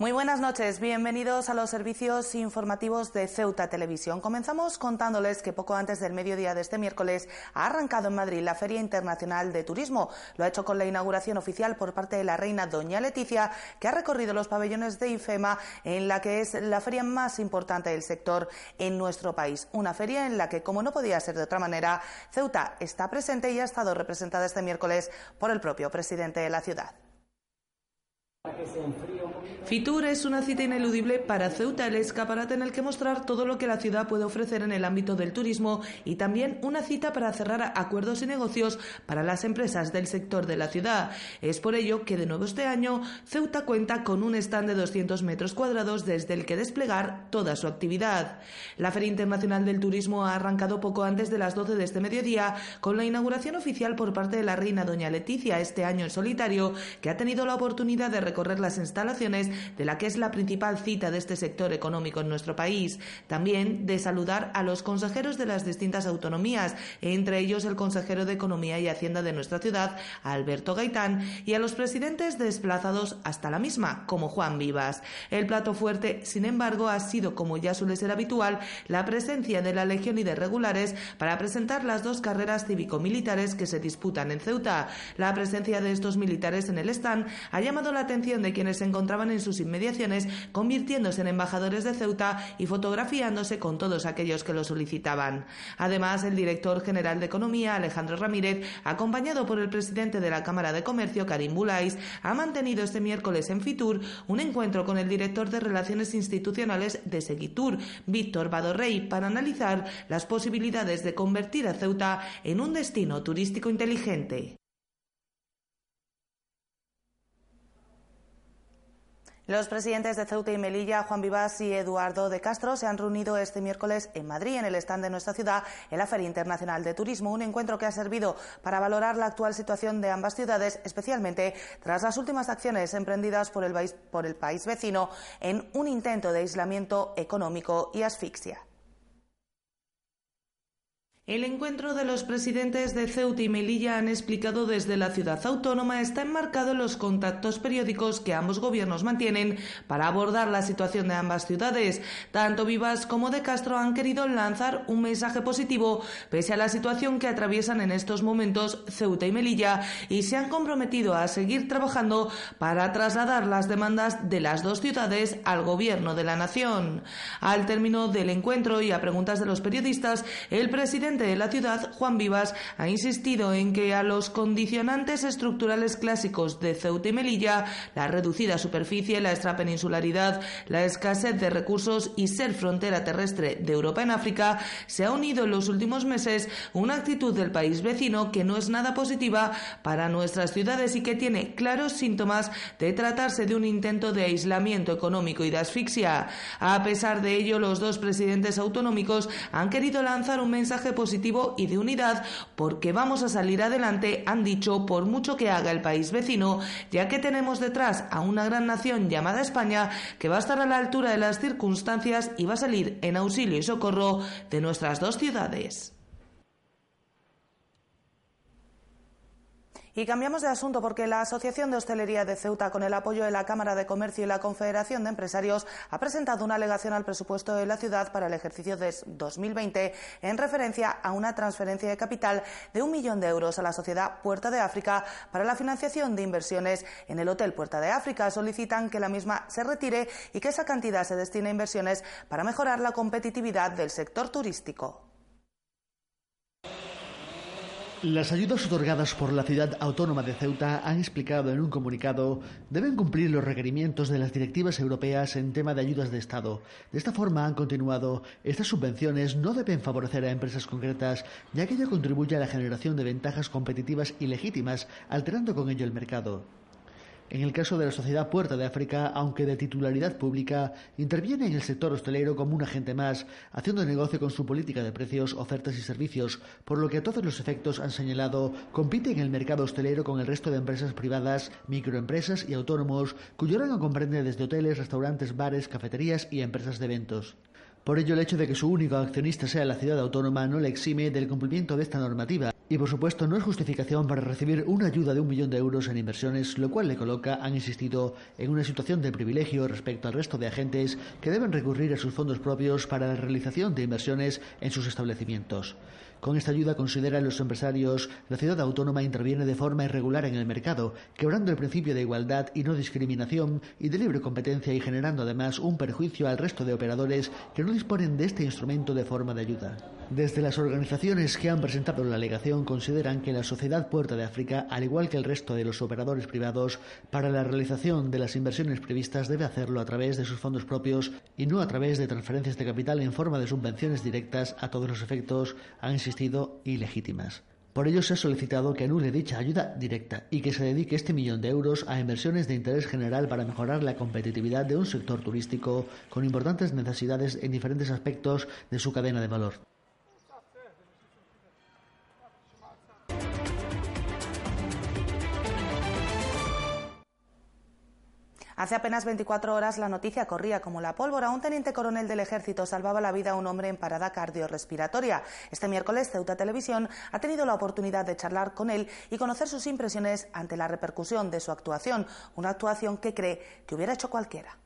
Muy buenas noches, bienvenidos a los servicios informativos de Ceuta Televisión. Comenzamos contándoles que poco antes del mediodía de este miércoles ha arrancado en Madrid la Feria Internacional de Turismo. Lo ha hecho con la inauguración oficial por parte de la reina Doña Leticia, que ha recorrido los pabellones de IFEMA, en la que es la feria más importante del sector en nuestro país. Una feria en la que, como no podía ser de otra manera, Ceuta está presente y ha estado representada este miércoles por el propio presidente de la ciudad. Fitur es una cita ineludible para Ceuta, el escaparate en el que mostrar todo lo que la ciudad puede ofrecer en el ámbito del turismo y también una cita para cerrar acuerdos y negocios para las empresas del sector de la ciudad. Es por ello que de nuevo este año Ceuta cuenta con un stand de 200 metros cuadrados desde el que desplegar toda su actividad. La Feria Internacional del Turismo ha arrancado poco antes de las 12 de este mediodía con la inauguración oficial por parte de la reina Doña Leticia este año en solitario, que ha tenido la oportunidad de recorrer las instalaciones de la que es la principal cita de este sector económico en nuestro país. También de saludar a los consejeros de las distintas autonomías, entre ellos el consejero de Economía y Hacienda de nuestra ciudad, Alberto Gaitán, y a los presidentes desplazados hasta la misma, como Juan Vivas. El plato fuerte, sin embargo, ha sido, como ya suele ser habitual, la presencia de la Legión y de regulares para presentar las dos carreras cívico-militares que se disputan en Ceuta. La presencia de estos militares en el stand ha llamado la atención de quienes se encontraban en sus inmediaciones, convirtiéndose en embajadores de Ceuta y fotografiándose con todos aquellos que lo solicitaban. Además, el director general de Economía, Alejandro Ramírez, acompañado por el presidente de la Cámara de Comercio, Karim Bulais, ha mantenido este miércoles en Fitur un encuentro con el director de Relaciones Institucionales de Seguitur, Víctor Badorrey, para analizar las posibilidades de convertir a Ceuta en un destino turístico inteligente. Los presidentes de Ceuta y Melilla, Juan Vivas y Eduardo de Castro, se han reunido este miércoles en Madrid, en el stand de nuestra ciudad, en la Feria Internacional de Turismo, un encuentro que ha servido para valorar la actual situación de ambas ciudades, especialmente tras las últimas acciones emprendidas por el país, por el país vecino en un intento de aislamiento económico y asfixia. El encuentro de los presidentes de Ceuta y Melilla han explicado desde la ciudad autónoma está enmarcado en los contactos periódicos que ambos gobiernos mantienen para abordar la situación de ambas ciudades. Tanto Vivas como de Castro han querido lanzar un mensaje positivo pese a la situación que atraviesan en estos momentos Ceuta y Melilla y se han comprometido a seguir trabajando para trasladar las demandas de las dos ciudades al gobierno de la nación. Al término del encuentro y a preguntas de los periodistas, el presidente de la ciudad, Juan Vivas, ha insistido en que a los condicionantes estructurales clásicos de Ceuta y Melilla, la reducida superficie, la extrapeninsularidad, la escasez de recursos y ser frontera terrestre de Europa en África, se ha unido en los últimos meses una actitud del país vecino que no es nada positiva para nuestras ciudades y que tiene claros síntomas de tratarse de un intento de aislamiento económico y de asfixia. A pesar de ello, los dos presidentes autonómicos han querido lanzar un mensaje positivo y de unidad, porque vamos a salir adelante, han dicho, por mucho que haga el país vecino, ya que tenemos detrás a una gran nación llamada España que va a estar a la altura de las circunstancias y va a salir en auxilio y socorro de nuestras dos ciudades. Y cambiamos de asunto porque la Asociación de Hostelería de Ceuta, con el apoyo de la Cámara de Comercio y la Confederación de Empresarios, ha presentado una alegación al presupuesto de la ciudad para el ejercicio de 2020 en referencia a una transferencia de capital de un millón de euros a la sociedad Puerta de África para la financiación de inversiones en el Hotel Puerta de África. Solicitan que la misma se retire y que esa cantidad se destine a inversiones para mejorar la competitividad del sector turístico. Las ayudas otorgadas por la ciudad autónoma de Ceuta han explicado en un comunicado deben cumplir los requerimientos de las directivas europeas en tema de ayudas de Estado. De esta forma han continuado, estas subvenciones no deben favorecer a empresas concretas, ya que ello contribuye a la generación de ventajas competitivas ilegítimas, alterando con ello el mercado. En el caso de la Sociedad Puerta de África, aunque de titularidad pública, interviene en el sector hostelero como un agente más, haciendo negocio con su política de precios, ofertas y servicios, por lo que a todos los efectos han señalado, compite en el mercado hostelero con el resto de empresas privadas, microempresas y autónomos, cuyo rango comprende desde hoteles, restaurantes, bares, cafeterías y empresas de eventos. Por ello, el hecho de que su único accionista sea la ciudad autónoma no le exime del cumplimiento de esta normativa y, por supuesto, no es justificación para recibir una ayuda de un millón de euros en inversiones, lo cual le coloca, han insistido, en una situación de privilegio respecto al resto de agentes que deben recurrir a sus fondos propios para la realización de inversiones en sus establecimientos. Con esta ayuda, consideran los empresarios, la ciudad autónoma interviene de forma irregular en el mercado, quebrando el principio de igualdad y no discriminación y de libre competencia y generando además un perjuicio al resto de operadores que no disponen de este instrumento de forma de ayuda. Desde las organizaciones que han presentado la alegación consideran que la Sociedad Puerta de África, al igual que el resto de los operadores privados, para la realización de las inversiones previstas debe hacerlo a través de sus fondos propios y no a través de transferencias de capital en forma de subvenciones directas a todos los efectos, han insistido, ilegítimas. Por ello se ha solicitado que anule dicha ayuda directa y que se dedique este millón de euros a inversiones de interés general para mejorar la competitividad de un sector turístico con importantes necesidades en diferentes aspectos de su cadena de valor. Hace apenas 24 horas la noticia corría como la pólvora. Un teniente coronel del ejército salvaba la vida a un hombre en parada cardiorrespiratoria. Este miércoles Ceuta Televisión ha tenido la oportunidad de charlar con él y conocer sus impresiones ante la repercusión de su actuación, una actuación que cree que hubiera hecho cualquiera.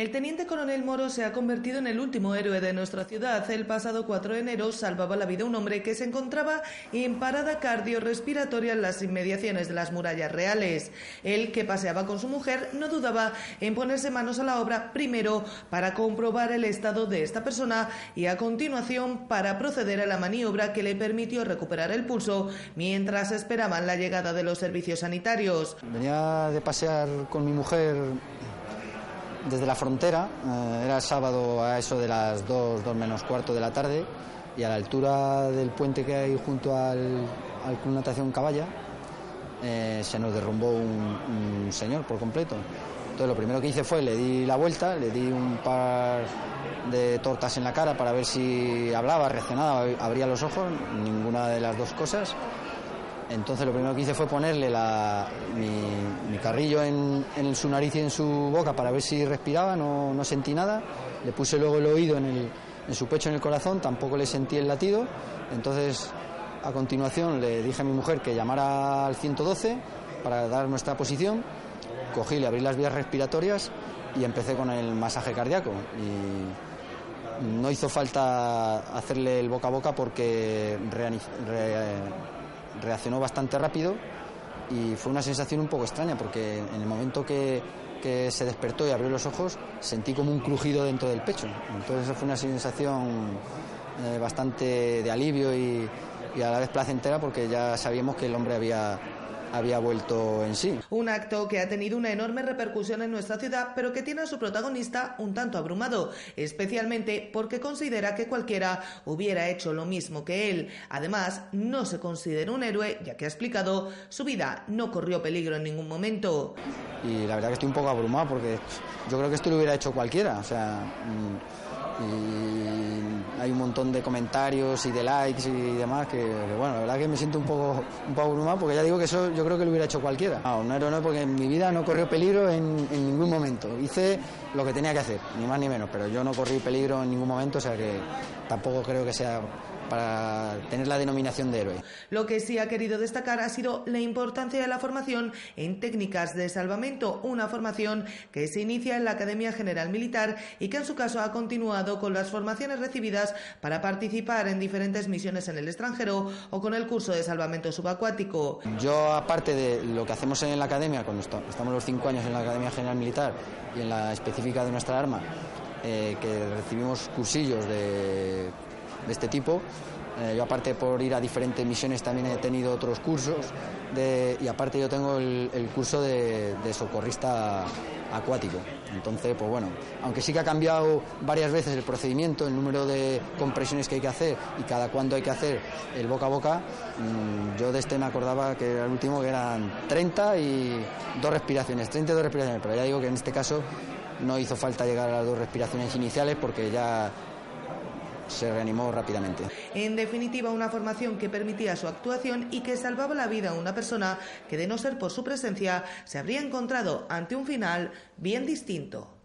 El teniente coronel Moro se ha convertido en el último héroe de nuestra ciudad. El pasado 4 de enero salvaba la vida a un hombre que se encontraba en parada cardiorrespiratoria en las inmediaciones de las murallas reales. Él, que paseaba con su mujer, no dudaba en ponerse manos a la obra primero para comprobar el estado de esta persona y a continuación para proceder a la maniobra que le permitió recuperar el pulso mientras esperaban la llegada de los servicios sanitarios. Venía de pasear con mi mujer desde la frontera, eh, era sábado a eso de las 2, 2 menos cuarto de la tarde, y a la altura del puente que hay junto al, al Club Natación Caballa, eh, se nos derrumbó un, un, señor por completo. Entonces lo primero que hice fue le di la vuelta, le di un par de tortas en la cara para ver si hablaba, reaccionaba, abría los ojos, ninguna de las dos cosas. Entonces lo primero que hice fue ponerle mi, carrillo en, su nariz y en su boca para ver si respiraba, no, no sentí nada. Le puse luego el oído en, su pecho, en el corazón, tampoco le sentí el latido. Entonces a continuación le dije a mi mujer que llamara al 112 para dar nuestra posición. Cogí, le abrí las vías respiratorias y empecé con el masaje cardíaco. Y no hizo falta hacerle el boca a boca porque reaccionó bastante rápido y fue una sensación un poco extraña porque en el momento que, que, se despertó y abrió los ojos sentí como un crujido dentro del pecho. Entonces fue una sensación eh, bastante de alivio y, y a la vez placentera porque ya sabíamos que el hombre había había vuelto en sí. Un acto que ha tenido una enorme repercusión en nuestra ciudad, pero que tiene a su protagonista un tanto abrumado, especialmente porque considera que cualquiera hubiera hecho lo mismo que él. Además, no se considera un héroe, ya que ha explicado, su vida no corrió peligro en ningún momento. Y la verdad que estoy un poco abrumado porque yo creo que esto lo hubiera hecho cualquiera, o sea... Y hay un montón de comentarios y de likes y demás que, bueno, la verdad que me siento un poco, un poco abrumado porque ya digo que eso yo creo que lo hubiera hecho cualquiera. No, un héroe no, porque en mi vida no corrió peligro en, ningún momento. Hice lo que tenía que hacer, ni más ni menos, pero yo no corrí peligro en ningún momento, o sea que tampoco creo que sea para tener la denominación de héroe. Lo que sí ha querido destacar ha sido la importancia de la formación en técnicas de salvamento, una formación que se inicia en la Academia General Militar y que en su caso ha continuado con las formaciones recibidas para participar en diferentes misiones en el extranjero o con el curso de salvamento subacuático. Yo, aparte de lo que hacemos en la Academia, cuando estamos los cinco años en la Academia General Militar y en la específica de nuestra arma, eh, que recibimos cursillos de de este tipo. Eh, yo aparte por ir a diferentes misiones también he tenido otros cursos y aparte yo tengo el, curso de, de, socorrista acuático. Entonces, pues bueno, aunque sí que ha cambiado varias veces el procedimiento, el número de compresiones que hay que hacer y cada cuándo hay que hacer el boca a boca, mm, yo de este me acordaba que era el último que eran 30 y dos respiraciones, 32 respiraciones, pero ya digo que en este caso no hizo falta llegar a las dos respiraciones iniciales porque ya se reanimó rápidamente. En definitiva, una formación que permitía su actuación y que salvaba la vida a una persona que, de no ser por su presencia, se habría encontrado ante un final bien distinto.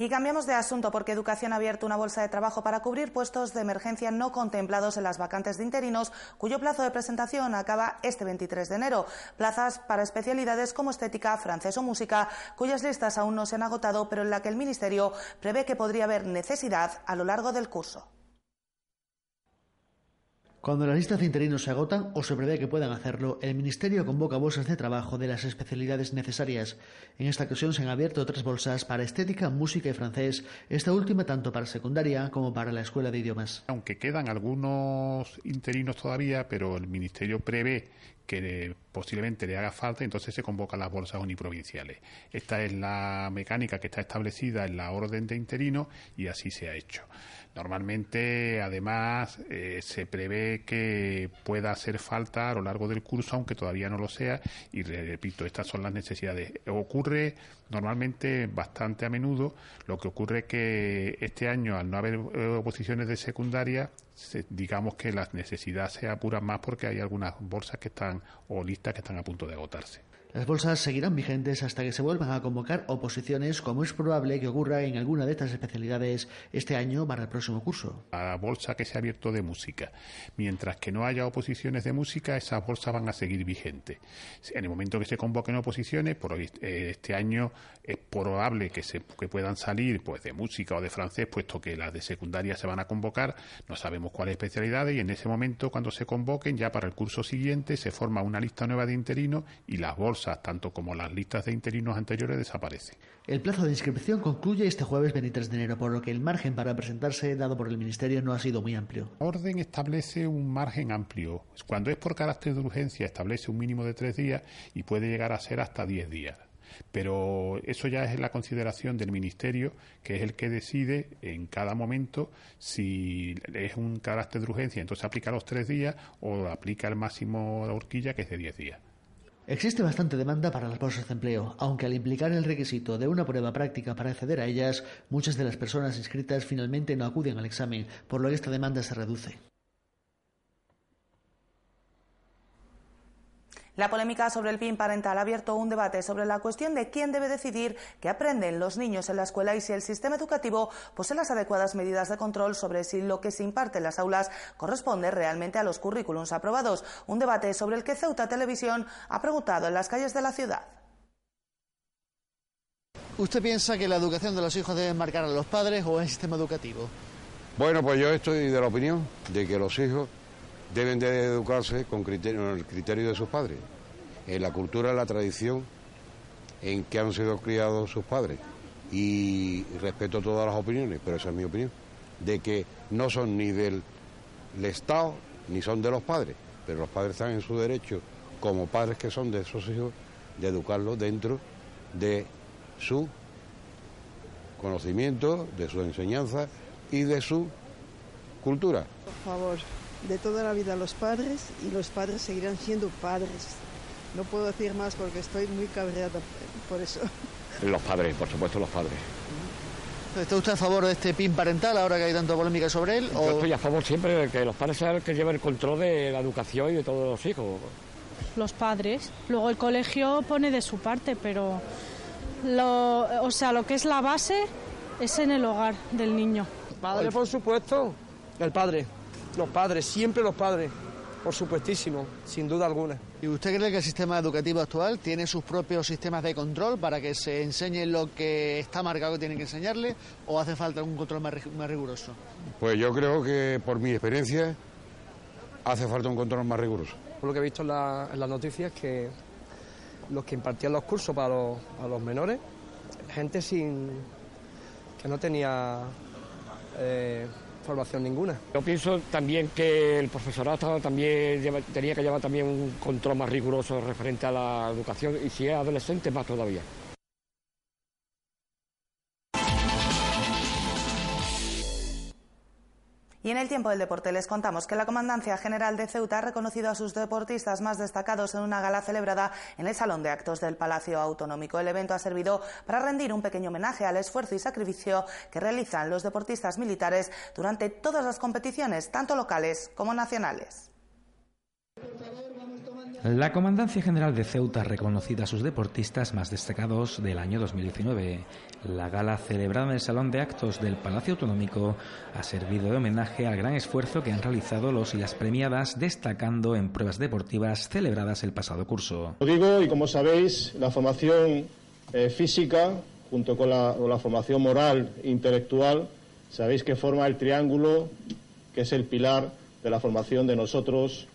Y cambiamos de asunto porque Educación ha abierto una bolsa de trabajo para cubrir puestos de emergencia no contemplados en las vacantes de interinos, cuyo plazo de presentación acaba este 23 de enero. Plazas para especialidades como estética, francés o música, cuyas listas aún no se han agotado, pero en la que el Ministerio prevé que podría haber necesidad a lo largo del curso. Cuando las listas de interinos se agotan o se prevé que puedan hacerlo, el Ministerio convoca bolsas de trabajo de las especialidades necesarias. En esta ocasión se han abierto tres bolsas para estética, música y francés, esta última tanto para secundaria como para la escuela de idiomas. Aunque quedan algunos interinos todavía, pero el Ministerio prevé que posiblemente le haga falta, entonces se convocan las bolsas uniprovinciales. Esta es la mecánica que está establecida en la orden de interino y así se ha hecho. Normalmente, además, eh, se prevé que pueda hacer falta a lo largo del curso, aunque todavía no lo sea, y repito, estas son las necesidades. Ocurre normalmente bastante a menudo, lo que ocurre que este año, al no haber oposiciones de secundaria, digamos que las necesidades se apuran más porque hay algunas bolsas que están o listas que están a punto de agotarse. Las bolsas seguirán vigentes hasta que se vuelvan a convocar oposiciones, como es probable que ocurra en alguna de estas especialidades este año para el próximo curso. La bolsa que se ha abierto de música, mientras que no haya oposiciones de música, esas bolsas van a seguir vigentes. En el momento que se convoquen oposiciones, por eh, este año es probable que, se, que puedan salir pues de música o de francés, puesto que las de secundaria se van a convocar, no sabemos cuáles especialidades, y en ese momento, cuando se convoquen, ya para el curso siguiente, se forma una lista nueva de interinos y las bolsas tanto como las listas de interinos anteriores, desaparecen. El plazo de inscripción concluye este jueves 23 de enero, por lo que el margen para presentarse dado por el Ministerio no ha sido muy amplio. La orden establece un margen amplio. Cuando es por carácter de urgencia, establece un mínimo de tres días y puede llegar a ser hasta diez días. Pero eso ya es la consideración del Ministerio, que es el que decide en cada momento si es un carácter de urgencia, entonces aplica los tres días o aplica el máximo de horquilla, que es de diez días. Existe bastante demanda para las bolsas de empleo, aunque al implicar el requisito de una prueba práctica para acceder a ellas, muchas de las personas inscritas finalmente no acuden al examen, por lo que esta demanda se reduce. La polémica sobre el PIN parental ha abierto un debate sobre la cuestión de quién debe decidir qué aprenden los niños en la escuela y si el sistema educativo posee las adecuadas medidas de control sobre si lo que se imparte en las aulas corresponde realmente a los currículums aprobados. Un debate sobre el que Ceuta Televisión ha preguntado en las calles de la ciudad. ¿Usted piensa que la educación de los hijos debe marcar a los padres o el sistema educativo? Bueno, pues yo estoy de la opinión de que los hijos deben de educarse con el criterio de sus padres, en la cultura, en la tradición en que han sido criados sus padres. Y respeto todas las opiniones, pero esa es mi opinión, de que no son ni del Estado ni son de los padres, pero los padres están en su derecho, como padres que son de esos hijos, de educarlos dentro de su conocimiento, de su enseñanza y de su cultura. Por favor, de toda la vida los padres y los padres seguirán siendo padres. No puedo decir más porque estoy muy cabreada por eso. Los padres, por supuesto los padres. ¿Está usted a favor de este PIN parental ahora que hay tanta polémica sobre él? Yo estoy a favor siempre de que los padres sean los que lleven el control de la educación y de todos los hijos. Los padres. Luego el colegio pone de su parte, pero lo, o sea, lo que es la base es en el hogar del niño. Padre, por supuesto. El padre. Los padres, siempre los padres, por supuestísimo, sin duda alguna. ¿Y usted cree que el sistema educativo actual tiene sus propios sistemas de control para que se enseñe lo que está marcado que tienen que enseñarle o hace falta un control más, riguroso? Pues yo creo que por mi experiencia hace falta un control más riguroso. Por lo que he visto en, las noticias que los que impartían los cursos para los, los menores, gente sin que no tenía eh, formación ninguna. Yo pienso también que el profesorado también tenía que llevar también un control más riguroso referente a la educación y si es adolescente más todavía. Y en el tiempo del deporte les contamos que la Comandancia General de Ceuta ha reconocido a sus deportistas más destacados en una gala celebrada en el Salón de Actos del Palacio Autonómico. El evento ha servido para rendir un pequeño homenaje al esfuerzo y sacrificio que realizan los deportistas militares durante todas las competiciones, tanto locales como nacionales. La Comandancia General de Ceuta ha reconocido a sus deportistas más destacados del año 2019. La gala celebrada en el Salón de Actos del Palacio Autonómico ha servido de homenaje al gran esfuerzo que han realizado los y las premiadas, destacando en pruebas deportivas celebradas el pasado curso. Lo digo y como sabéis, la formación eh, física, junto con la, con la formación moral e intelectual, sabéis que forma el triángulo que es el pilar de la formación de nosotros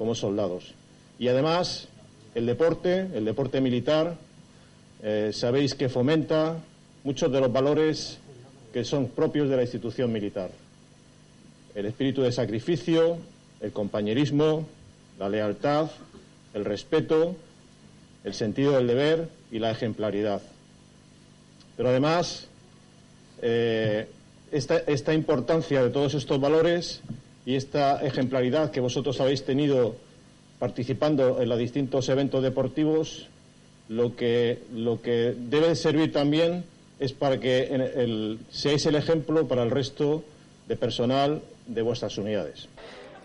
como soldados. Y además, el deporte, el deporte militar, eh, sabéis que fomenta muchos de los valores que son propios de la institución militar. El espíritu de sacrificio, el compañerismo, la lealtad, el respeto, el sentido del deber y la ejemplaridad. Pero además, eh, esta, esta importancia de todos estos valores y esta ejemplaridad que vosotros habéis tenido participando en los distintos eventos deportivos, lo que, lo que debe servir también es para que seáis el ejemplo para el resto de personal de vuestras unidades.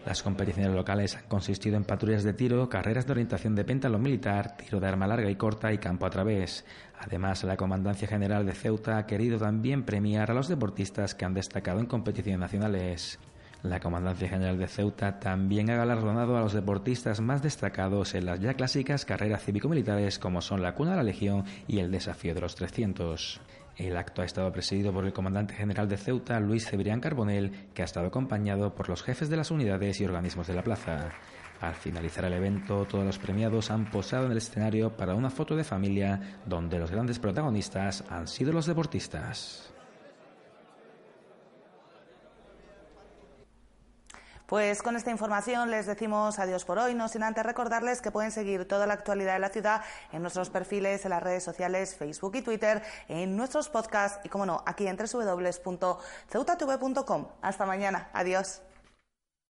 Las competiciones locales han consistido en patrullas de tiro, carreras de orientación de péntalo militar, tiro de arma larga y corta y campo a través. Además, la Comandancia General de Ceuta ha querido también premiar a los deportistas que han destacado en competiciones nacionales. La Comandancia General de Ceuta también ha galardonado a los deportistas más destacados en las ya clásicas carreras cívico-militares como son la Cuna de la Legión y el Desafío de los 300. El acto ha estado presidido por el comandante general de Ceuta, Luis Cebrián Carbonel, que ha estado acompañado por los jefes de las unidades y organismos de la plaza. Al finalizar el evento, todos los premiados han posado en el escenario para una foto de familia donde los grandes protagonistas han sido los deportistas. Pues con esta información les decimos adiós por hoy, no sin antes recordarles que pueden seguir toda la actualidad de la ciudad en nuestros perfiles en las redes sociales Facebook y Twitter, en nuestros podcasts y, como no, aquí en www.ceutatv.com. Hasta mañana. Adiós.